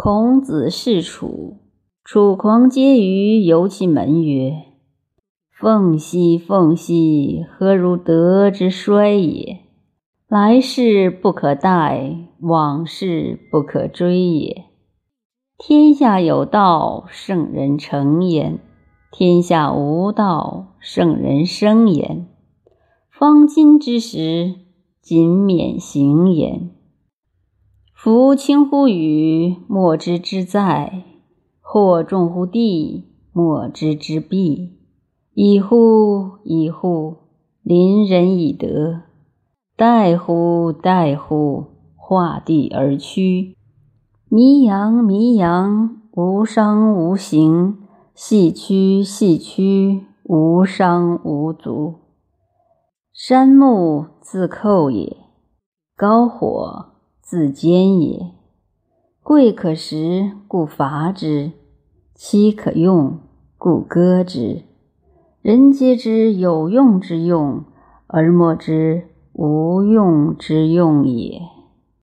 孔子是楚，楚狂嗟于游其门曰：“凤兮凤兮，何如德之衰也？来世不可待，往事不可追也。天下有道，圣人成焉；天下无道，圣人生焉。方今之时，谨免行焉。”夫轻乎羽，莫知之在；或重乎地，莫知之弊。已乎！已乎！临人以德，待乎！待乎！化地而趋。弥扬！弥扬！无伤无形；细曲！细曲！无伤无足。山木自寇也，高火。自坚也。贵可食，故伐之；妻可用，故割之。人皆知有用之用，而莫知无用之用也。